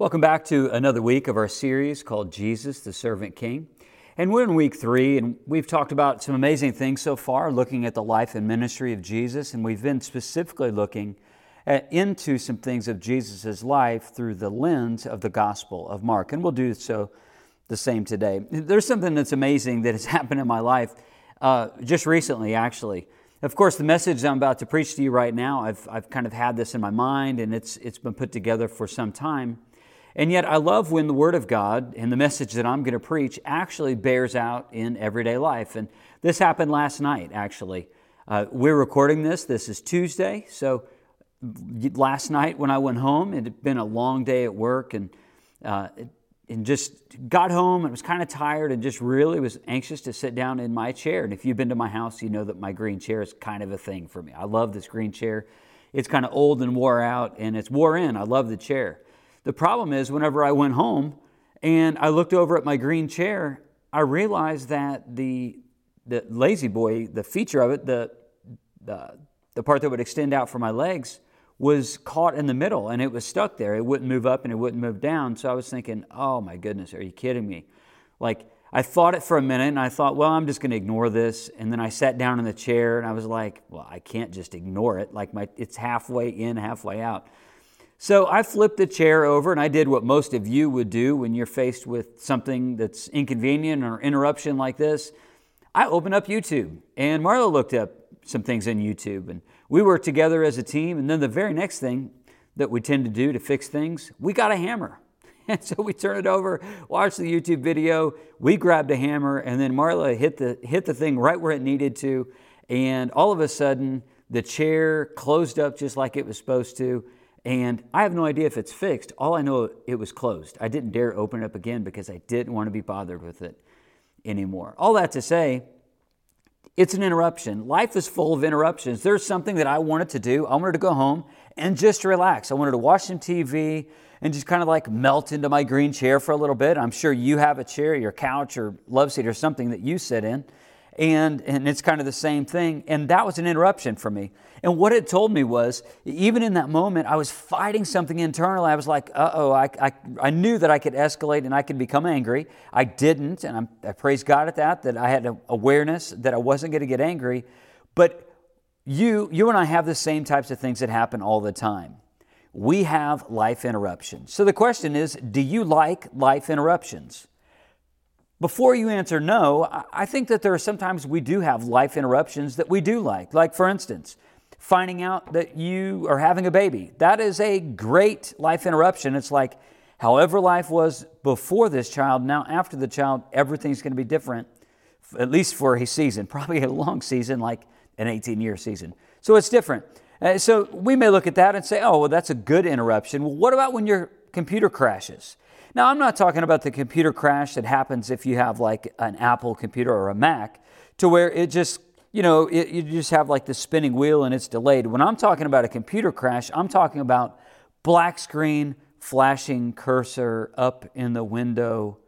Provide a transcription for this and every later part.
Welcome back to another week of our series called Jesus, the Servant King. And we're in week three, and we've talked about some amazing things so far, looking at the life and ministry of Jesus. And we've been specifically looking at, into some things of Jesus' life through the lens of the Gospel of Mark. And we'll do so the same today. There's something that's amazing that has happened in my life uh, just recently, actually. Of course, the message I'm about to preach to you right now, I've, I've kind of had this in my mind, and it's, it's been put together for some time. And yet, I love when the Word of God and the message that I'm going to preach actually bears out in everyday life. And this happened last night, actually. Uh, we're recording this. This is Tuesday. So, last night when I went home, it had been a long day at work and, uh, and just got home and was kind of tired and just really was anxious to sit down in my chair. And if you've been to my house, you know that my green chair is kind of a thing for me. I love this green chair. It's kind of old and wore out, and it's wore in. I love the chair. The problem is, whenever I went home and I looked over at my green chair, I realized that the, the La-Z-Boy, the feature of it, the, the, the part that would extend out for my legs, was caught in the middle and it was stuck there. It wouldn't move up and it wouldn't move down. So I was thinking, oh my goodness, are you kidding me? Like, I thought it for a minute and I thought, well, I'm just going to ignore this. And then I sat down in the chair and I was like, well, I can't just ignore it. Like, my, it's halfway in, halfway out. So I flipped the chair over and I did what most of you would do when you're faced with something that's inconvenient or interruption like this. I opened up YouTube and Marla looked up some things on YouTube and we worked together as a team. And then the very next thing that we tend to do to fix things, we got a hammer. And so we turned it over, watched the YouTube video, we grabbed a hammer, and then Marla hit the, hit the thing right where it needed to. And all of a sudden, the chair closed up just like it was supposed to and I have no idea if it's fixed. All I know it was closed. I didn't dare open it up again because I didn't want to be bothered with it anymore. All that to say, it's an interruption. Life is full of interruptions. There's something that I wanted to do. I wanted to go home and just relax. I wanted to watch some TV and just kind of like melt into my green chair for a little bit. I'm sure you have a chair, your couch or love seat or something that you sit in and, and it's kind of the same thing. And that was an interruption for me. And what it told me was, even in that moment, I was fighting something internally. I was like, uh oh, I, I, I knew that I could escalate and I could become angry. I didn't, and I'm, i praise God at that, that I had awareness that I wasn't going to get angry. But you, you and I have the same types of things that happen all the time. We have life interruptions. So the question is do you like life interruptions? Before you answer no, I think that there are sometimes we do have life interruptions that we do like. Like, for instance, finding out that you are having a baby. That is a great life interruption. It's like, however life was before this child, now after the child, everything's going to be different, at least for a season, probably a long season, like an 18 year season. So it's different. Uh, so we may look at that and say, oh, well, that's a good interruption. Well, what about when your computer crashes? Now, I'm not talking about the computer crash that happens if you have like an Apple computer or a Mac, to where it just, you know, it, you just have like the spinning wheel and it's delayed. When I'm talking about a computer crash, I'm talking about black screen, flashing cursor up in the window,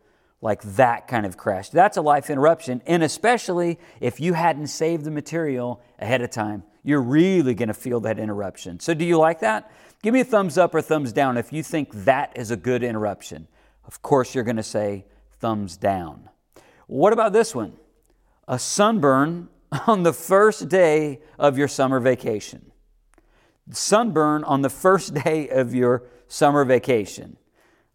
like that kind of crash. That's a life interruption. And especially if you hadn't saved the material ahead of time, you're really going to feel that interruption. So, do you like that? Give me a thumbs up or thumbs down if you think that is a good interruption. Of course, you're going to say thumbs down. What about this one? A sunburn on the first day of your summer vacation. Sunburn on the first day of your summer vacation.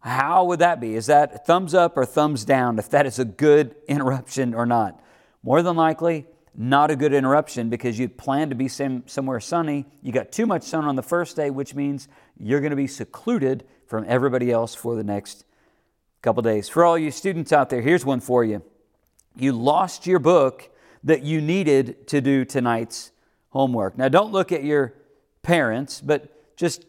How would that be? Is that thumbs up or thumbs down if that is a good interruption or not? More than likely, not a good interruption because you plan to be somewhere sunny. You got too much sun on the first day, which means you're going to be secluded from everybody else for the next couple days. For all you students out there, here's one for you. You lost your book that you needed to do tonight's homework. Now, don't look at your parents, but just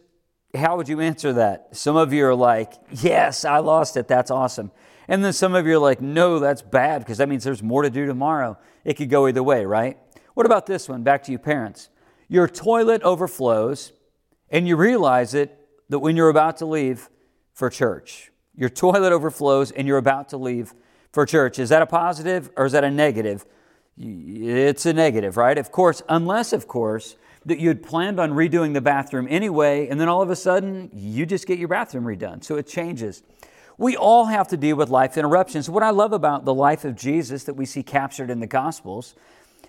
how would you answer that? Some of you are like, Yes, I lost it. That's awesome. And then some of you are like, No, that's bad because that means there's more to do tomorrow. It could go either way, right? What about this one? Back to you, parents. Your toilet overflows and you realize it that when you're about to leave for church. Your toilet overflows and you're about to leave for church. Is that a positive or is that a negative? It's a negative, right? Of course, unless, of course, that you had planned on redoing the bathroom anyway, and then all of a sudden you just get your bathroom redone. So it changes. We all have to deal with life interruptions. What I love about the life of Jesus that we see captured in the Gospels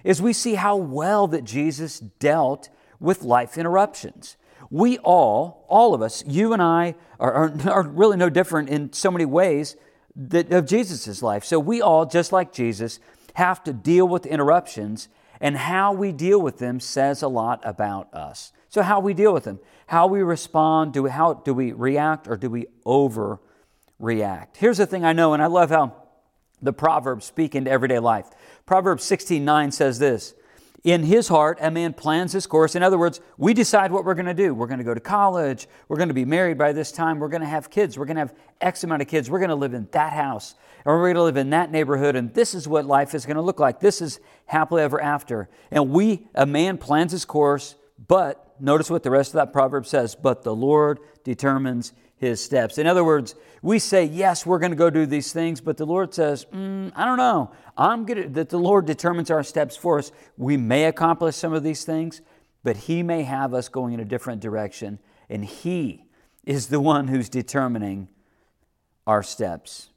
is we see how well that Jesus dealt with life interruptions. We all, all of us, you and I, are, are, are really no different in so many ways that, of Jesus' life. So we all, just like Jesus, have to deal with interruptions, and how we deal with them says a lot about us. So, how we deal with them, how we respond, do we, how, do we react or do we overreact? Here's the thing I know, and I love how the Proverbs speak into everyday life. Proverbs 16 9 says this in his heart, a man plans his course. In other words, we decide what we're going to do. We're going to go to college. We're going to be married by this time. We're going to have kids. We're going to have X amount of kids. We're going to live in that house. Or we're going to live in that neighborhood. And this is what life is going to look like. This is happily ever after. And we, a man plans his course, but notice what the rest of that proverb says, but the Lord determines his steps. In other words, we say, yes, we're going to go do these things, but the Lord says, mm, I don't know. I'm good that the Lord determines our steps for us. We may accomplish some of these things, but He may have us going in a different direction, and He is the one who's determining our steps.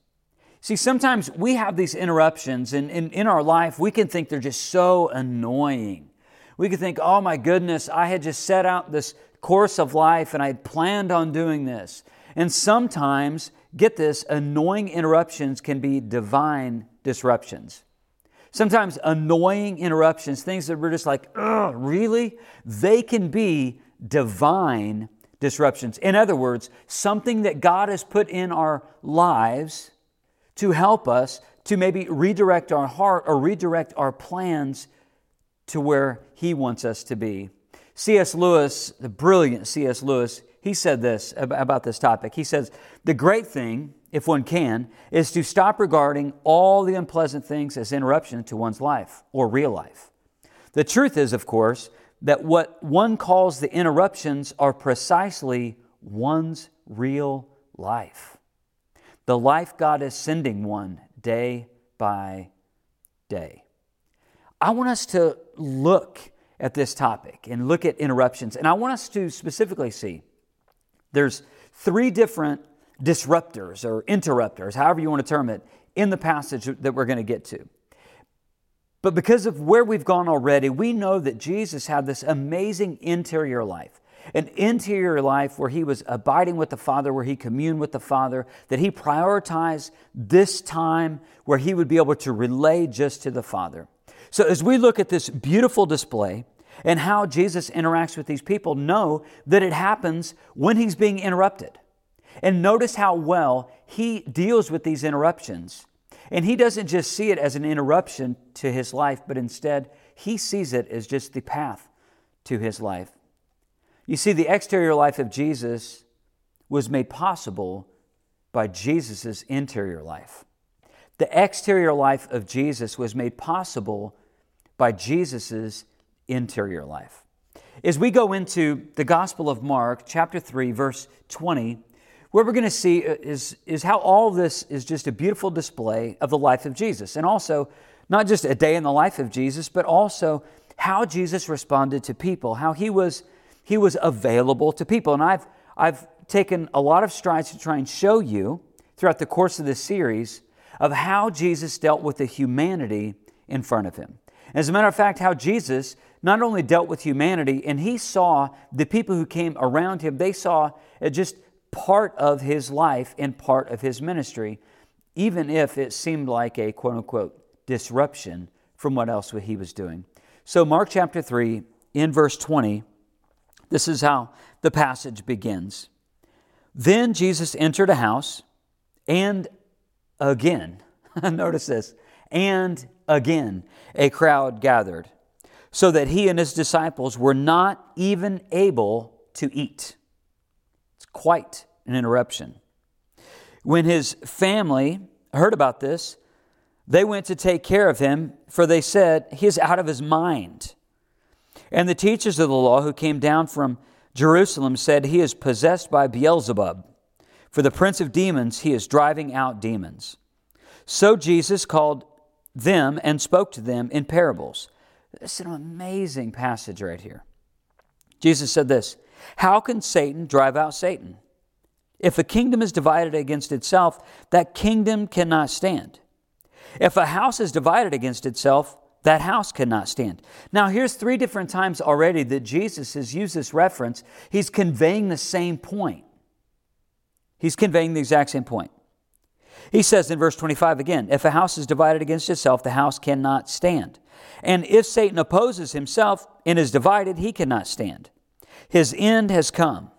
See, sometimes we have these interruptions, and in, in our life, we can think they're just so annoying. We can think, oh my goodness, I had just set out this course of life and I had planned on doing this. And sometimes, get this, annoying interruptions can be divine disruptions. Sometimes annoying interruptions, things that we're just like, ugh, really? They can be divine disruptions. In other words, something that God has put in our lives to help us to maybe redirect our heart or redirect our plans to where He wants us to be. C.S. Lewis, the brilliant C.S. Lewis, he said this about this topic. He says, The great thing, if one can, is to stop regarding all the unpleasant things as interruption to one's life or real life. The truth is, of course, that what one calls the interruptions are precisely one's real life. The life God is sending one day by day. I want us to look at this topic and look at interruptions. And I want us to specifically see there's three different disruptors or interrupters, however you want to term it, in the passage that we're going to get to. But because of where we've gone already, we know that Jesus had this amazing interior life. An interior life where he was abiding with the Father, where he communed with the Father, that he prioritized this time where he would be able to relay just to the Father. So, as we look at this beautiful display and how Jesus interacts with these people, know that it happens when he's being interrupted. And notice how well he deals with these interruptions. And he doesn't just see it as an interruption to his life, but instead, he sees it as just the path to his life. You see, the exterior life of Jesus was made possible by Jesus' interior life. The exterior life of Jesus was made possible by Jesus' interior life. As we go into the Gospel of Mark, chapter 3, verse 20, what we're going to see uh, is, is how all this is just a beautiful display of the life of Jesus. And also, not just a day in the life of Jesus, but also how Jesus responded to people, how he was, he was available to people. And I've, I've taken a lot of strides to try and show you throughout the course of this series of how Jesus dealt with the humanity in front of him. As a matter of fact, how Jesus not only dealt with humanity, and he saw the people who came around him, they saw just part of his life and part of his ministry, even if it seemed like a quote unquote disruption from what else he was doing. So, Mark chapter 3, in verse 20, this is how the passage begins. Then Jesus entered a house, and again, notice this, and again a crowd gathered, so that he and his disciples were not even able to eat. It's quite an interruption. When his family heard about this, they went to take care of him, for they said, He is out of his mind. And the teachers of the law who came down from Jerusalem said, He is possessed by Beelzebub. For the prince of demons, he is driving out demons. So Jesus called them and spoke to them in parables. It's an amazing passage right here. Jesus said this How can Satan drive out Satan? If a kingdom is divided against itself, that kingdom cannot stand. If a house is divided against itself, that house cannot stand. Now, here's three different times already that Jesus has used this reference. He's conveying the same point. He's conveying the exact same point. He says in verse 25 again if a house is divided against itself, the house cannot stand. And if Satan opposes himself and is divided, he cannot stand. His end has come.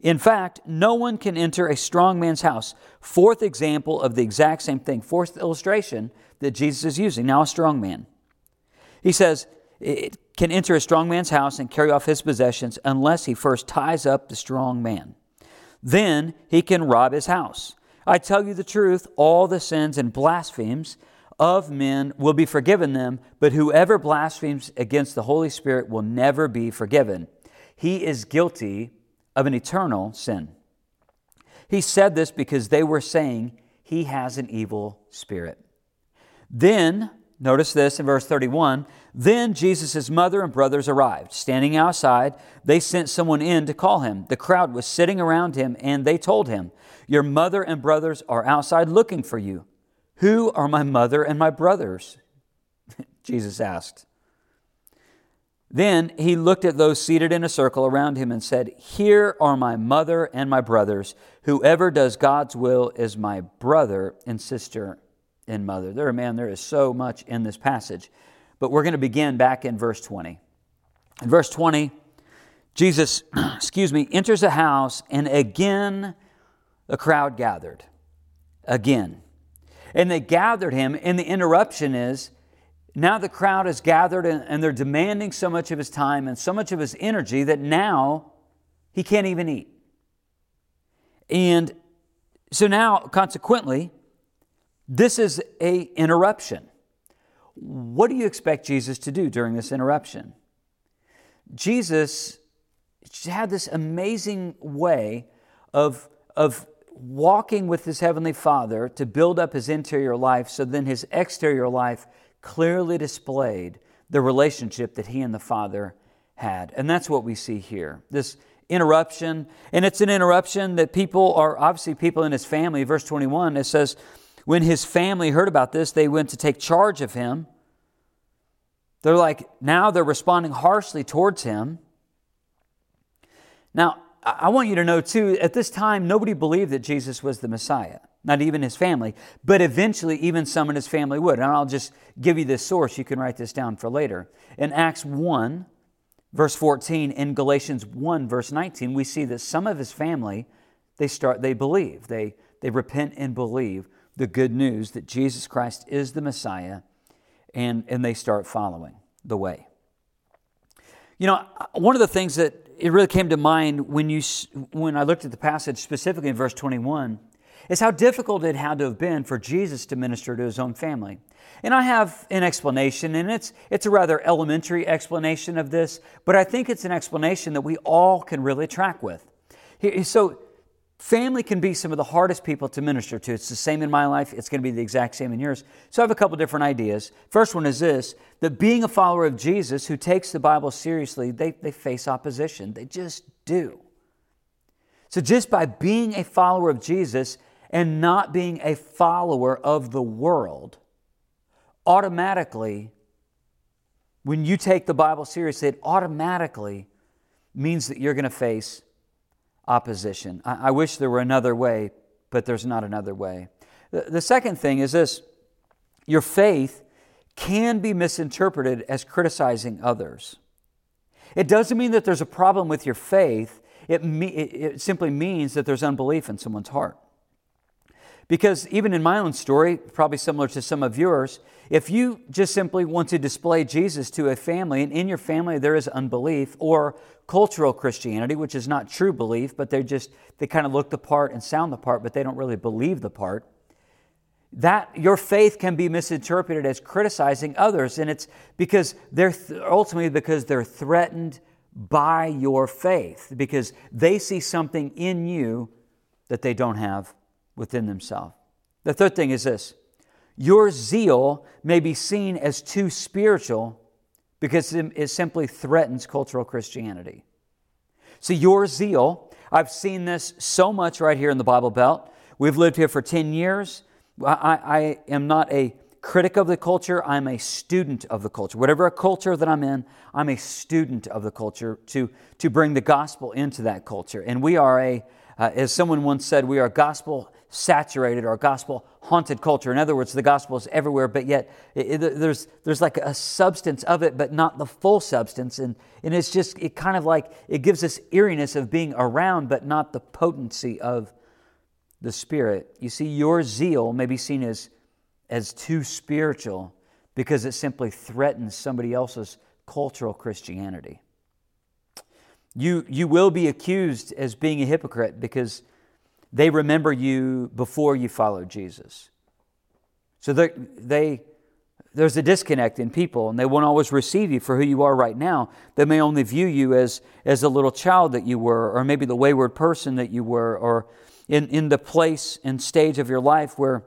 In fact, no one can enter a strong man's house. Fourth example of the exact same thing, fourth illustration that Jesus is using. Now, a strong man. He says, it can enter a strong man's house and carry off his possessions unless he first ties up the strong man. Then he can rob his house. I tell you the truth, all the sins and blasphemies of men will be forgiven them, but whoever blasphemes against the Holy Spirit will never be forgiven. He is guilty of an eternal sin. He said this because they were saying he has an evil spirit. Then, notice this in verse 31 then Jesus' mother and brothers arrived. Standing outside, they sent someone in to call him. The crowd was sitting around him, and they told him, Your mother and brothers are outside looking for you. Who are my mother and my brothers? Jesus asked. Then he looked at those seated in a circle around him and said, Here are my mother and my brothers. Whoever does God's will is my brother and sister and mother. There, man, there is so much in this passage. But we're going to begin back in verse 20. In verse 20, Jesus, excuse me, enters a house, and again the crowd gathered. Again. And they gathered him, and the interruption is now the crowd has gathered and, they're demanding so much of his time and so much of his energy that now he can't even eat. And so now, consequently, this is a interruption. What do you expect Jesus to do during this interruption? Jesus had this amazing way of, of walking with his heavenly Father to build up his interior life so then his exterior life clearly displayed the relationship that he and the Father had. And that's what we see here. This interruption, and it's an interruption that people are obviously people in his family. Verse 21, it says, When his family heard about this, they went to take charge of him. They're like, now they're responding harshly towards him. Now, I want you to know too, at this time, nobody believed that Jesus was the Messiah not even his family, but eventually even some in his family would. And I'll just give you this source. You can write this down for later. In Acts 1, verse 14, in Galatians 1, verse 19, we see that some of his family, they start, they believe, they, they repent and believe the good news that Jesus Christ is the Messiah, and, and they start following the way. You know, one of the things that it really came to mind when, you, when I looked at the passage specifically in verse 21 is how difficult it had to have been for Jesus to minister to his own family. And I have an explanation, and it's, it's a rather elementary explanation of this, but I think it's an explanation that we all can really track with. So, family can be some of the hardest people to minister to. It's the same in my life, it's going to be the exact same in yours. So, I have a couple different ideas. First one is this that being a follower of Jesus who takes the Bible seriously, they, they face opposition. They just do. So, just by being a follower of Jesus, and not being a follower of the world, automatically, when you take the Bible seriously, it automatically means that you're going to face opposition. I, I, wish there were another way, but there's not another way. The, the second thing is this your faith can be misinterpreted as criticizing others. It doesn't mean that there's a problem with your faith, it, me, it, it simply means that there's unbelief in someone's heart. Because even in my own story, probably similar to some of yours, if you just simply want to display Jesus to a family, and in your family there is unbelief, or cultural Christianity, which is not true belief, but they just they kind of look the part and sound the part, but they don't really believe the part. That your faith can be misinterpreted as criticizing others, and it's because they're th- ultimately because they're threatened by your faith, because they see something in you that they don't have within themselves. The third thing is this your zeal may be seen as too spiritual because it simply threatens cultural Christianity. So, your zeal, I've seen this so much right here in the Bible Belt. We've lived here for 10 years. I, I am not a critic of the culture, I'm a student of the culture. Whatever a culture that I'm in, I'm a student of the culture to, to bring the gospel into that culture. And we are a, uh, as someone once said, we are gospel saturated or gospel haunted culture. In other words, the gospel is everywhere, but yet it, it, there's, there's like a substance of it, but not the full substance. And, and it's just, it kind of like, it gives this eeriness of being around, but not the potency of the Spirit. You see, your zeal may be seen as as too spiritual because it simply threatens somebody else's cultural Christianity. You, you will be accused as being a hypocrite because they remember you before you followed Jesus. So they, there's a disconnect in people, and they won't always receive you for who you are right now. They may only view you as, as a little child that you were, or maybe the wayward person that you were, or in, in the place and stage of your life where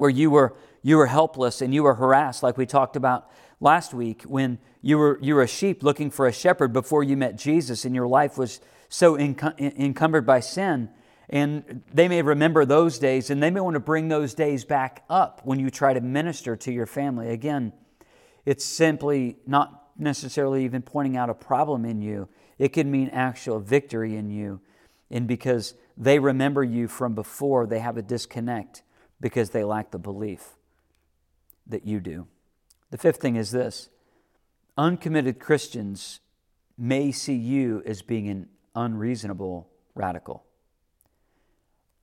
where you were, you were helpless and you were harassed, like we talked about last week, when you were, you were a sheep looking for a shepherd before you met Jesus and your life was so encumbered by sin. And they may remember those days and they may want to bring those days back up when you try to minister to your family. Again, it's simply not necessarily even pointing out a problem in you, it can mean actual victory in you. And because they remember you from before, they have a disconnect because they lack the belief that you do. The fifth thing is this uncommitted Christians may see you as being an unreasonable radical.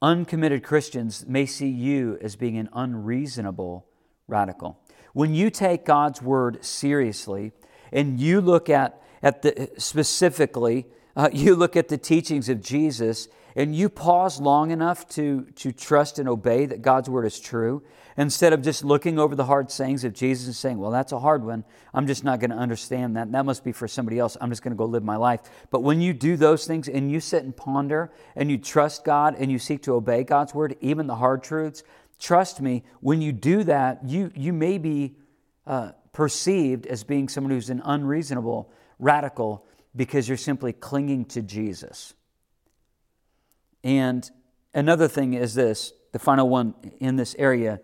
Uncommitted Christians may see you as being an unreasonable radical. When you take God's word seriously and you look at, at the specifically, uh, you look at the teachings of Jesus and you pause long enough to, to trust and obey that God's word is true, instead of just looking over the hard sayings of Jesus and saying, Well, that's a hard one. I'm just not going to understand that. That must be for somebody else. I'm just going to go live my life. But when you do those things and you sit and ponder and you trust God and you seek to obey God's word, even the hard truths, trust me, when you do that, you, you may be uh, perceived as being someone who's an unreasonable radical because you're simply clinging to Jesus. And another thing is this the final one in this area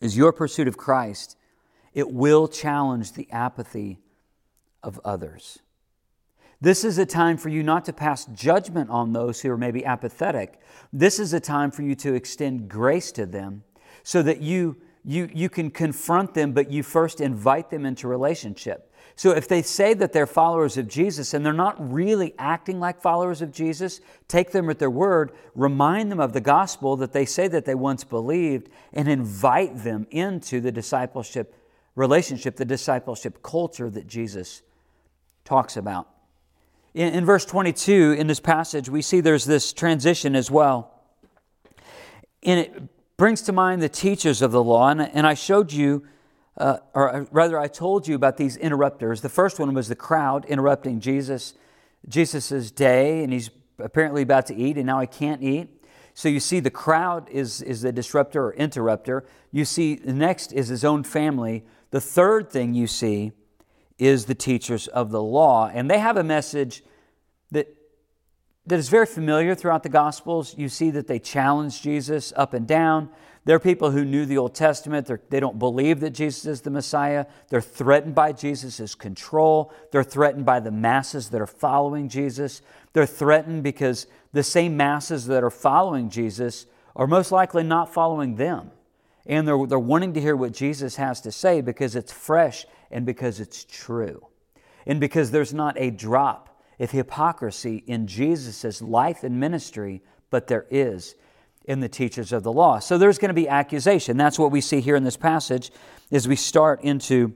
is your pursuit of Christ. It will challenge the apathy of others. This is a time for you not to pass judgment on those who are maybe apathetic. This is a time for you to extend grace to them so that you, you, you can confront them, but you first invite them into relationship. So if they say that they're followers of Jesus and they're not really acting like followers of Jesus, take them at their word, remind them of the gospel that they say that they once believed, and invite them into the discipleship relationship, the discipleship culture that Jesus talks about. In, in verse 22 in this passage, we see there's this transition as well. And it brings to mind the teachers of the law. And, and I showed you uh, or rather, I told you about these interrupters. The first one was the crowd interrupting Jesus, Jesus's day, and he's apparently about to eat, and now he can't eat. So you see, the crowd is, is the disruptor or interrupter. You see, the next is his own family. The third thing you see is the teachers of the law, and they have a message that that is very familiar throughout the Gospels. You see that they challenge Jesus up and down. There are people who knew the Old Testament. They're, they do not believe that Jesus is the Messiah. They're threatened by Jesus' control. They're threatened by the masses that are following Jesus. They're threatened because the same masses that are following Jesus are most likely not following them. And they're, they're wanting to hear what Jesus has to say because it's fresh and because it's true. And because there's not a drop of hypocrisy in Jesus' life and ministry, but there is in the teachers of the law. So there's going to be accusation. That's what we see here in this passage as we start into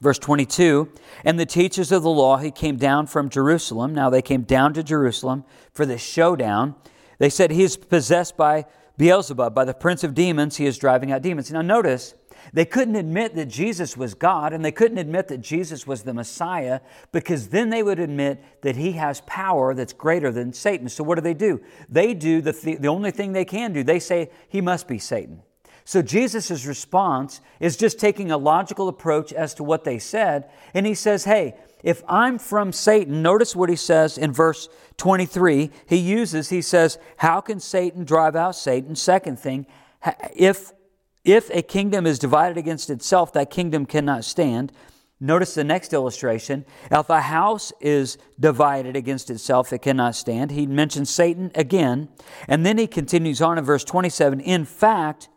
verse 22. And the teachers of the law he came down from Jerusalem. Now they came down to Jerusalem for this showdown. They said he is possessed by Beelzebub, by the prince of demons, he is driving out demons. Now notice, they couldn't admit that Jesus was God and they couldn't admit that Jesus was the Messiah because then they would admit that he has power that's greater than Satan. So what do they do? They do the, th- the only thing they can do. They say he must be Satan. So Jesus' response is just taking a logical approach as to what they said, and he says, Hey, if I'm from Satan, notice what he says in verse 23. He uses, he says, How can Satan drive out Satan? Second thing, if, if a kingdom is divided against itself, that kingdom cannot stand. Notice the next illustration. If a house is divided against itself, it cannot stand. He mentions Satan again. And then he continues on in verse 27 In fact,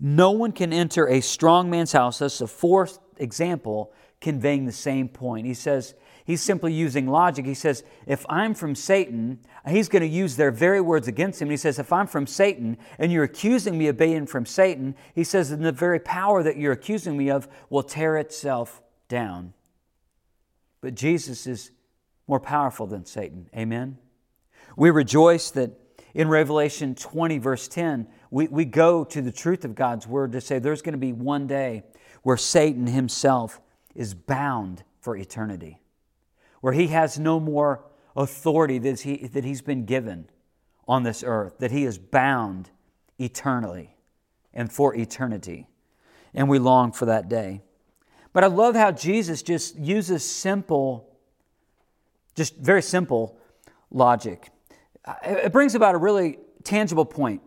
no one can enter a strong man's house. That's the fourth example conveying the same point. He says, he's simply using logic. He says, if I'm from Satan, he's going to use their very words against him. He says, if I'm from Satan and you're accusing me of being from Satan, he says, then the very power that you're accusing me of will tear itself down. But Jesus is more powerful than Satan. Amen? We rejoice that in Revelation 20, verse 10, we, we go to the truth of God's word to say there's going to be one day where Satan himself is bound for eternity, where he has no more authority that, he, that he's been given on this earth, that he is bound eternally and for eternity. And we long for that day. But I love how Jesus just uses simple, just very simple logic. Uh, it brings about a really tangible point.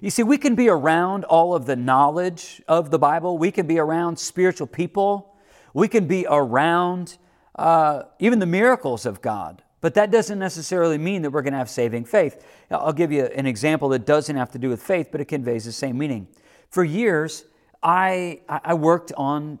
You see, we can be around all of the knowledge of the Bible, we can be around spiritual people, we can be around uh, even the miracles of God, but that doesn't necessarily mean that we're going to have saving faith. I'll give you an example that doesn't have to do with faith, but it conveys the same meaning. For years, I, I worked on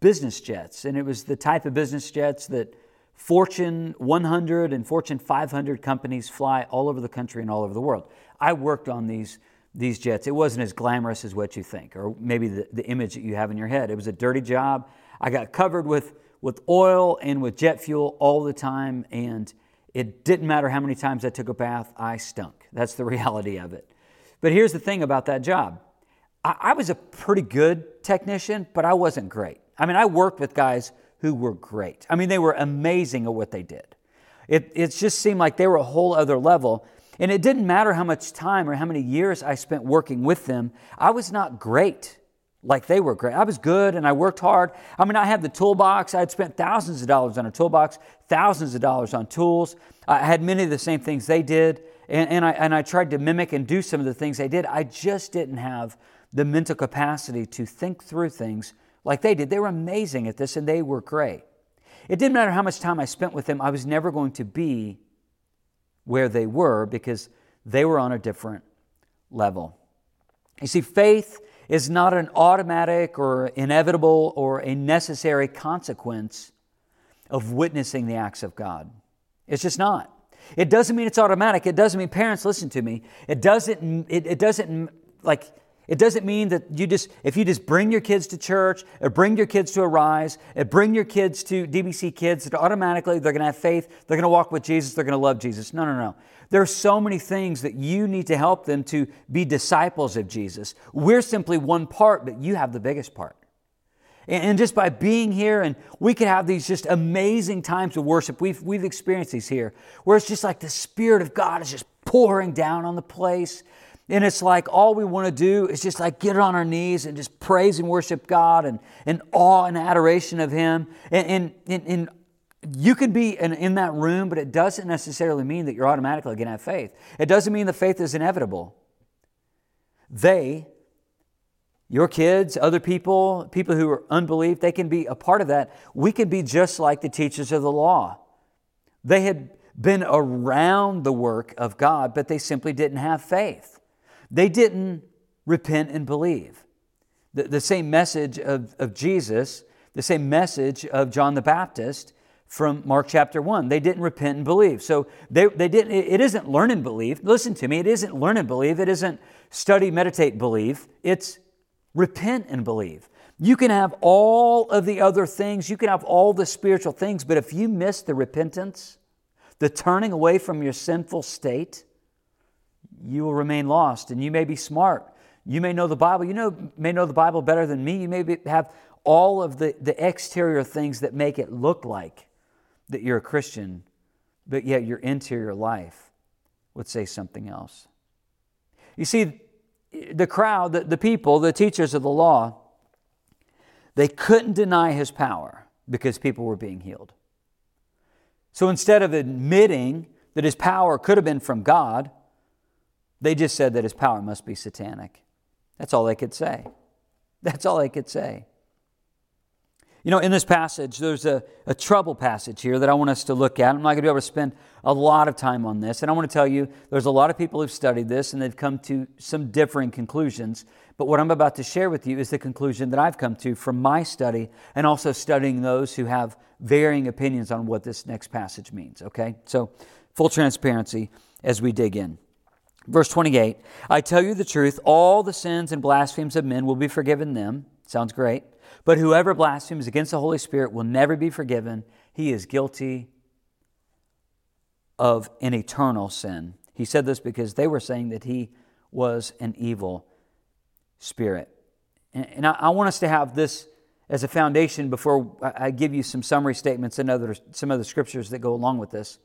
business jets, and it was the type of business jets that Fortune 100 and Fortune 500 companies fly all over the country and all over the world. I worked on these, these jets. It wasn't as glamorous as what you think, or maybe the, the image that you have in your head. It was a dirty job. I got covered with, with oil and with jet fuel all the time, and it didn't matter how many times I took a bath, I stunk. That's the reality of it. But here's the thing about that job I, I was a pretty good technician, but I wasn't great. I mean, I worked with guys who were great. I mean, they were amazing at what they did. It, it just seemed like they were a whole other level. And it didn't matter how much time or how many years I spent working with them, I was not great like they were great. I was good and I worked hard. I mean, I had the toolbox. I had spent thousands of dollars on a toolbox, thousands of dollars on tools. I had many of the same things they did, and, and, I, and I tried to mimic and do some of the things they did. I just didn't have the mental capacity to think through things like they did. They were amazing at this and they were great. It didn't matter how much time I spent with them, I was never going to be where they were because they were on a different level. You see, faith is not an automatic or inevitable or a necessary consequence of witnessing the acts of God. It's just not. It doesn't mean it's automatic. It doesn't mean parents listen to me. It doesn't it, it doesn't like it doesn't mean that you just if you just bring your kids to church or bring your kids to Arise or bring your kids to DBC Kids that automatically they're going to have faith, they're going to walk with Jesus, they're going to love Jesus. No, no, no. There are so many things that you need to help them to be disciples of Jesus. We're simply one part, but you have the biggest part. And just by being here, and we can have these just amazing times of worship. We've, we've experienced these here, where it's just like the Spirit of God is just pouring down on the place. And it's like all we want to do is just like get on our knees and just praise and worship God and, and awe and adoration of Him. And, and, and, you can be in, in that room, but it doesn't necessarily mean that you're automatically going to have faith. It doesn't mean the faith is inevitable. They, your kids, other people, people who are unbelief, they can be a part of that. We can be just like the teachers of the law. They had been around the work of God, but they simply didn't have faith. They didn't repent and believe. The, the same message of, of Jesus, the same message of John the Baptist, from Mark chapter 1. They didn't repent and believe. So they, they didn't, it isn't learn and believe. Listen to me, it isn't learn and believe. It isn't study, meditate, believe. It's repent and believe. You can have all of the other things, you can have all the spiritual things, but if you miss the repentance, the turning away from your sinful state, you will remain lost. And you may be smart. You may know the Bible. You know, may know the Bible better than me. You may be, have all of the, the exterior things that make it look like that you're a Christian, but yet your interior life would say something else. You see, the crowd, the, the people, the teachers of the law, they couldn't deny his power because people were being healed. So instead of admitting that his power could have been from God, they just said that his power must be satanic. That's all they could say. That's all they could say. You know, in this passage, there's a, a trouble passage here that I want us to look at. I'm not going to be able to spend a lot of time on this. And I want to tell you, there's a lot of people who've studied this and they've come to some differing conclusions. But what I'm about to share with you is the conclusion that I've come to from my study and also studying those who have varying opinions on what this next passage means. Okay? So, full transparency as we dig in. Verse 28 I tell you the truth, all the sins and blasphemies of men will be forgiven them. Sounds great. But whoever blasphemes against the Holy Spirit will never be forgiven. He is guilty of an eternal sin. He said this because they were saying that he was an evil spirit. And I want us to have this as a foundation before I give you some summary statements and other, some other scriptures that go along with this.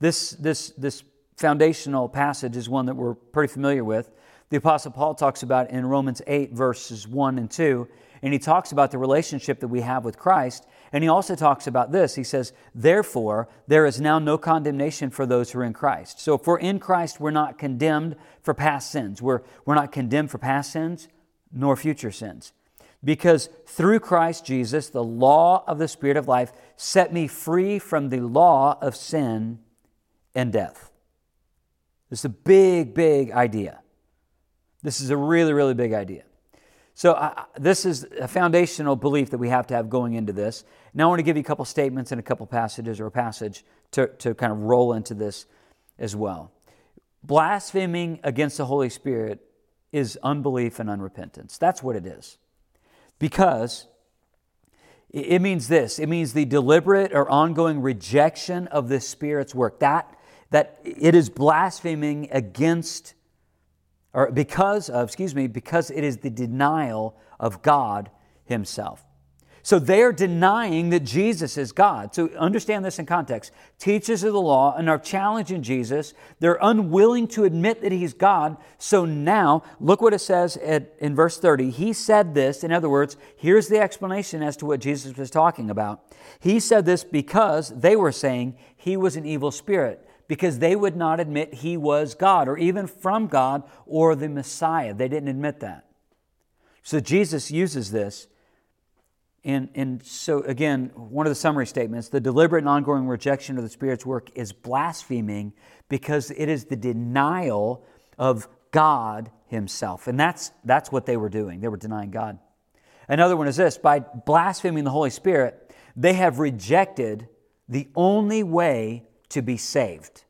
This, this, this foundational passage is one that we're pretty familiar with. The Apostle Paul talks about in Romans 8, verses 1 and 2 and he talks about the relationship that we have with Christ. And he also talks about this. He says, Therefore, there is now no condemnation for those who are in Christ. So if we're in Christ, we're not condemned for past sins. We're, we're not condemned for past sins nor future sins. Because through Christ Jesus, the law of the Spirit of life set me free from the law of sin and death. This is a big, big idea. This is a really, really big idea. So, uh, this is a foundational belief that we have to have going into this. Now, I want to give you a couple statements and a couple passages or a passage to, to kind of roll into this as well. Blaspheming against the Holy Spirit is unbelief and unrepentance. That's what it is. Because it means this it means the deliberate or ongoing rejection of the Spirit's work. That, that it is blaspheming against or because of, excuse me, because it is the denial of God Himself. So they're denying that Jesus is God. So understand this in context. Teachers of the law and are challenging Jesus. They're unwilling to admit that he's God. So now, look what it says at, in verse 30. He said this. In other words, here's the explanation as to what Jesus was talking about. He said this because they were saying he was an evil spirit because they would not admit he was God or even from God or the Messiah. They didn't admit that. So Jesus uses this. And, and so, again, one of the summary statements the deliberate and ongoing rejection of the Spirit's work is blaspheming because it is the denial of God Himself. And that's, that's what they were doing. They were denying God. Another one is this by blaspheming the Holy Spirit, they have rejected the only way to be saved.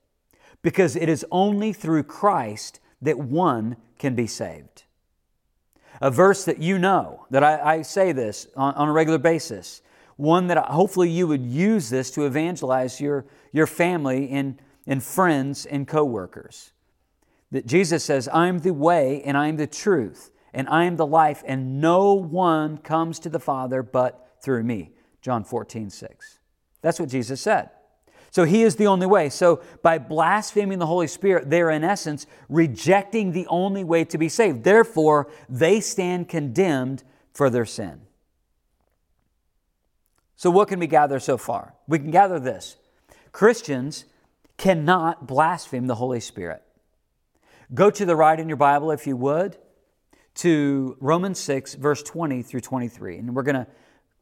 Because it is only through Christ that one can be saved. A verse that you know, that I, I say this on, on, a regular basis, one that I, hopefully you would use this to evangelize your, your family and, and friends and coworkers. That Jesus says, I'm the way and I'm the truth and I am the life, and no one comes to the Father but through me. John 14, 6. That's what Jesus said. So he is the only way. So by blaspheming the Holy Spirit, they're in essence rejecting the only way to be saved. Therefore, they stand condemned for their sin. So, what can we gather so far? We can gather this Christians cannot blaspheme the Holy Spirit. Go to the right in your Bible, if you would, to Romans 6, verse 20 through 23. And we're going to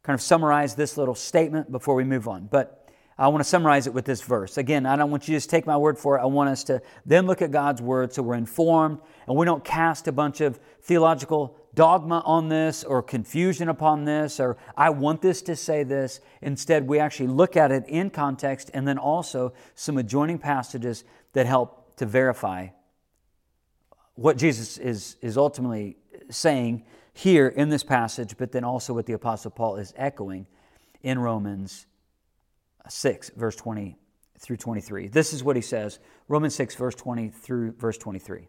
kind of summarize this little statement before we move on. But I want to summarize it with this verse. Again, I don't want you to just take my word for it. I want us to then look at God's word so we're informed and we don't cast a bunch of theological dogma on this or confusion upon this or I want this to say this. Instead, we actually look at it in context and then also some adjoining passages that help to verify what Jesus is, is ultimately saying here in this passage, but then also what the Apostle Paul is echoing in Romans 6, verse 20 through 23. This is what he says Romans 6, verse 20 through verse 23.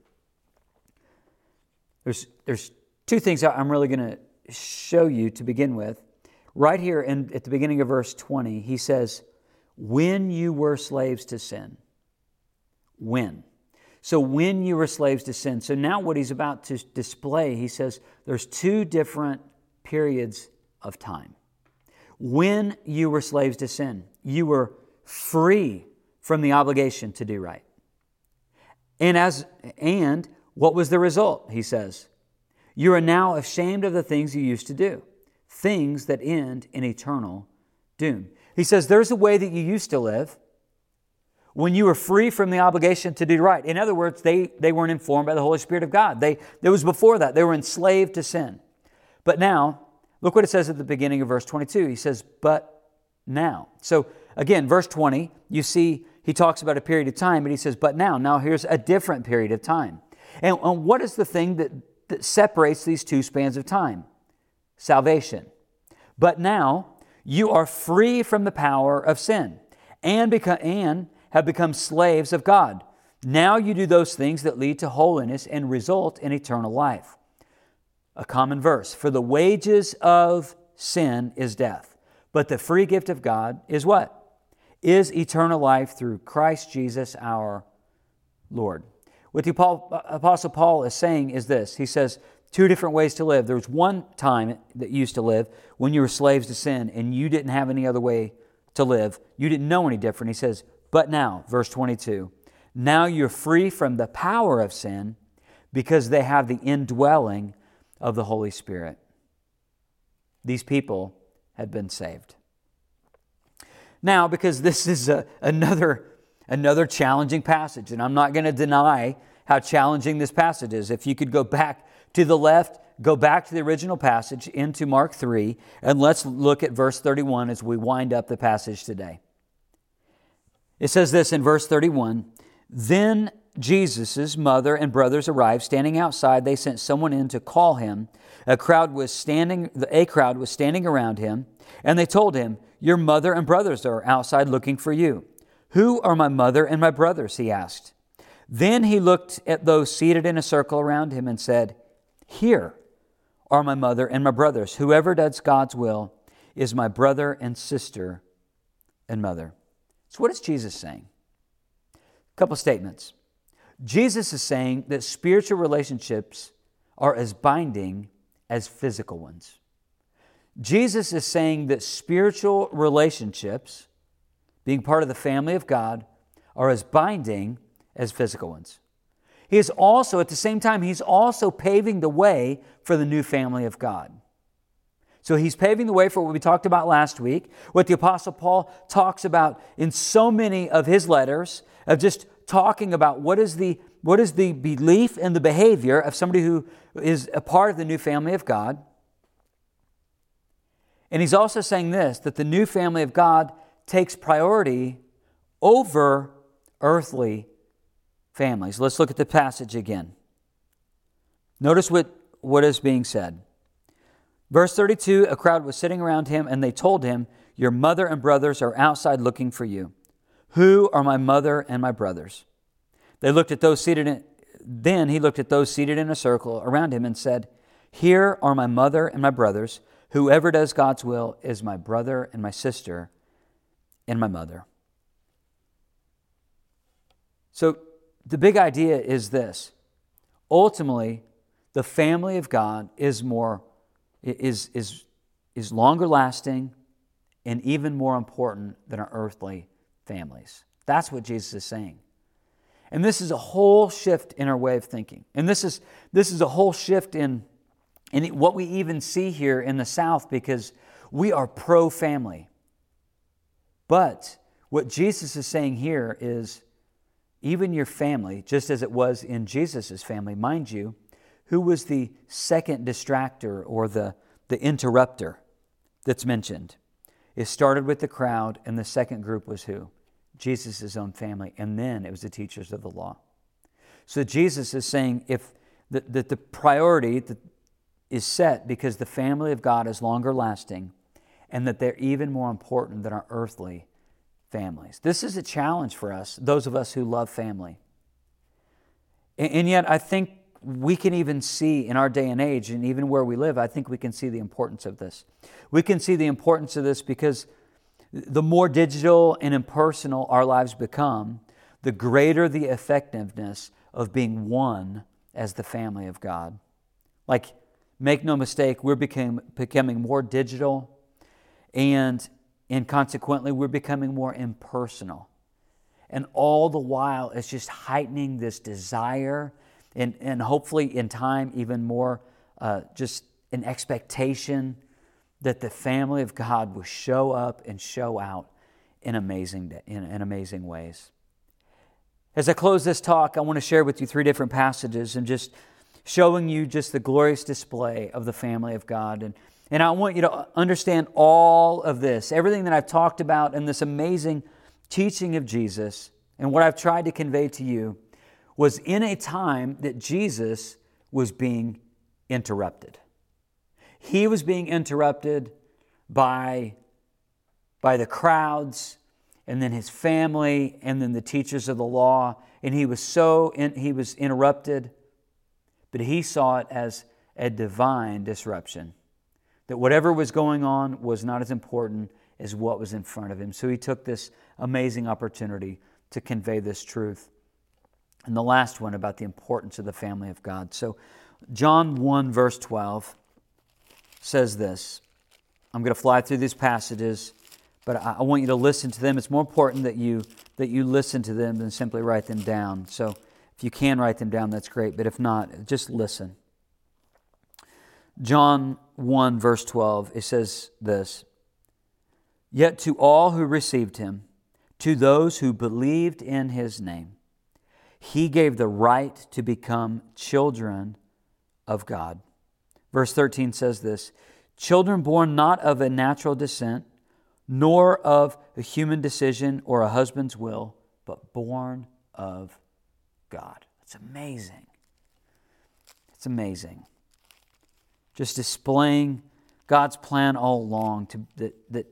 There's, there's two things I'm really going to show you to begin with. Right here in, at the beginning of verse 20, he says, When you were slaves to sin. When. So, when you were slaves to sin. So, now what he's about to display, he says there's two different periods of time. When you were slaves to sin, you were free from the obligation to do right. And as and what was the result? He says, You are now ashamed of the things you used to do, things that end in eternal doom. He says, There's a way that you used to live when you were free from the obligation to do right. In other words, they, they weren't informed by the Holy Spirit of God. They, it was before that. They were enslaved to sin. But now, look what it says at the beginning of verse 22. He says, But now. So again, verse 20, you see he talks about a period of time, but he says, But now. Now here's a different period of time. And, and what is the thing that, that separates these two spans of time? Salvation. But now you are free from the power of sin and, beca- and have become slaves of God. Now you do those things that lead to holiness and result in eternal life. A common verse For the wages of sin is death, but the free gift of God is what? Is eternal life through Christ Jesus our Lord. What the Apostle Paul is saying is this He says, two different ways to live. There was one time that you used to live when you were slaves to sin and you didn't have any other way to live. You didn't know any different. He says, but now, verse 22, now you're free from the power of sin because they have the indwelling of the Holy Spirit. These people had been saved. Now, because this is a, another, another challenging passage, and I'm not going to deny how challenging this passage is. If you could go back to the left, go back to the original passage into Mark 3, and let's look at verse 31 as we wind up the passage today. It says this in verse 31 Then Jesus' mother and brothers arrived. Standing outside, they sent someone in to call him. A crowd was standing, a crowd was standing around him, and they told him, Your mother and brothers are outside looking for you. Who are my mother and my brothers? he asked. Then he looked at those seated in a circle around him and said, Here are my mother and my brothers. Whoever does God's will is my brother and sister and mother. So, what is Jesus saying? A couple statements. Jesus is saying that spiritual relationships are as binding as physical ones. Jesus is saying that spiritual relationships, being part of the family of God, are as binding as physical ones. He is also, at the same time, he's also paving the way for the new family of God. So he's paving the way for what we talked about last week, what the Apostle Paul talks about in so many of his letters, of just talking about what is the, what is the belief and the behavior of somebody who is a part of the new family of God. And he's also saying this that the new family of God takes priority over earthly families. Let's look at the passage again. Notice what, what is being said. Verse 32 A crowd was sitting around him, and they told him, Your mother and brothers are outside looking for you. Who are my mother and my brothers? They looked at those seated in, then he looked at those seated in a circle around him and said, Here are my mother and my brothers. Whoever does God's will is my brother and my sister and my mother. So the big idea is this ultimately, the family of God is more is, is, is longer lasting and even more important than our earthly families. That's what Jesus is saying. And this is a whole shift in our way of thinking. And this is, this is a whole shift in, in what we even see here in the South because we are pro family. But what Jesus is saying here is even your family, just as it was in Jesus' family, mind you, who was the second distractor or the, the interrupter that's mentioned? It started with the crowd, and the second group was who? Jesus' own family, and then it was the teachers of the law. So Jesus is saying if the, that the priority that is set because the family of God is longer lasting and that they're even more important than our earthly families. This is a challenge for us, those of us who love family. And, and yet, I think we can even see in our day and age, and even where we live, I think we can see the importance of this. We can see the importance of this because the more digital and impersonal our lives become, the greater the effectiveness of being one as the family of God. Like, make no mistake, we're became, becoming more digital and and consequently, we're becoming more impersonal. And all the while, it's just heightening this desire and, and hopefully in time, even more uh, just an expectation that the family of God will show up and show out in amazing, in, in amazing ways. As I close this talk, I want to share with you three different passages and just showing you just the glorious display of the family of God. And, and I want you to understand all of this, everything that I've talked about in this amazing teaching of Jesus and what I've tried to convey to you was in a time that Jesus was being interrupted. He was being interrupted by, by the crowds and then his family and then the teachers of the law. And he was so, in, he was interrupted, but he saw it as a divine disruption. That whatever was going on was not as important as what was in front of him. So he took this amazing opportunity to convey this truth. And the last one about the importance of the family of God. So, John 1, verse 12 says this. I'm going to fly through these passages, but I, want you to listen to them. It's more important that you, that you listen to them than simply write them down. So, if you can write them down, that's great. But if not, just listen. John 1, verse 12, it says this Yet to all who received him, to those who believed in his name, he gave the right to become children of God. Verse 13 says this Children born not of a natural descent, nor of a human decision or a husband's will, but born of God. It's amazing. It's amazing. Just displaying God's plan all along to, that, that,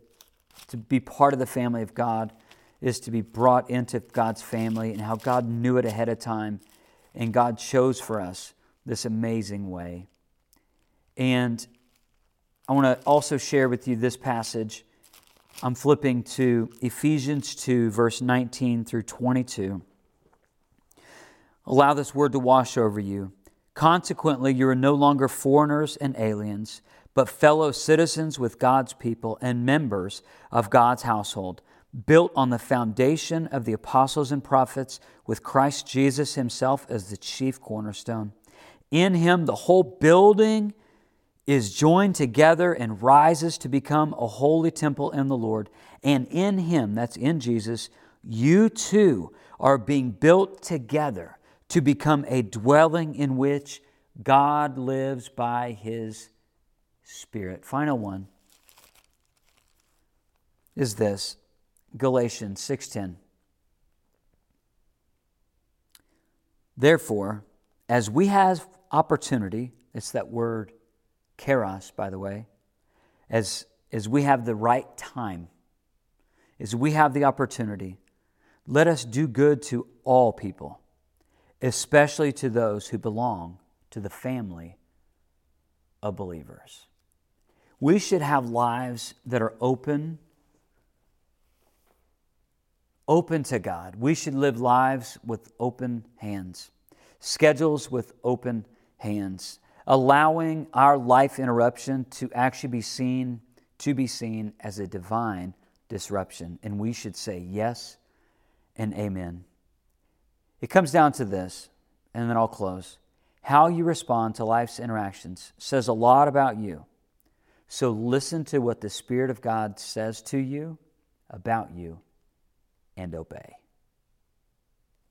to be part of the family of God is to be brought into God's family and how God knew it ahead of time and God chose for us this amazing way. And I want to also share with you this passage. I'm flipping to Ephesians 2, verse 19 through 22. Allow this word to wash over you. Consequently, you are no longer foreigners and aliens, but fellow citizens with God's people and members of God's household built on the foundation of the apostles and prophets, with Christ Jesus himself as the chief cornerstone. In him, the whole building is joined together and rises to become a holy temple in the Lord. And in him, that's in Jesus, you too are being built together to become a dwelling in which God lives by his Spirit. Final one is this Galatians 6:10. Therefore, as we have opportunity, it's that word kairos, by the way, as, as we have the right time, as we have the opportunity, let us do good to all people, especially to those who belong to the family of believers. We should have lives that are open open to God. We should live lives with open hands, schedules with open hands, allowing our life interruption to actually be seen to be seen as a divine disruption. And we should say yes and amen. It comes down to this, and then I'll close. How you respond to life's interactions says a lot about you. So listen to what the Spirit of God says to you about you and obey.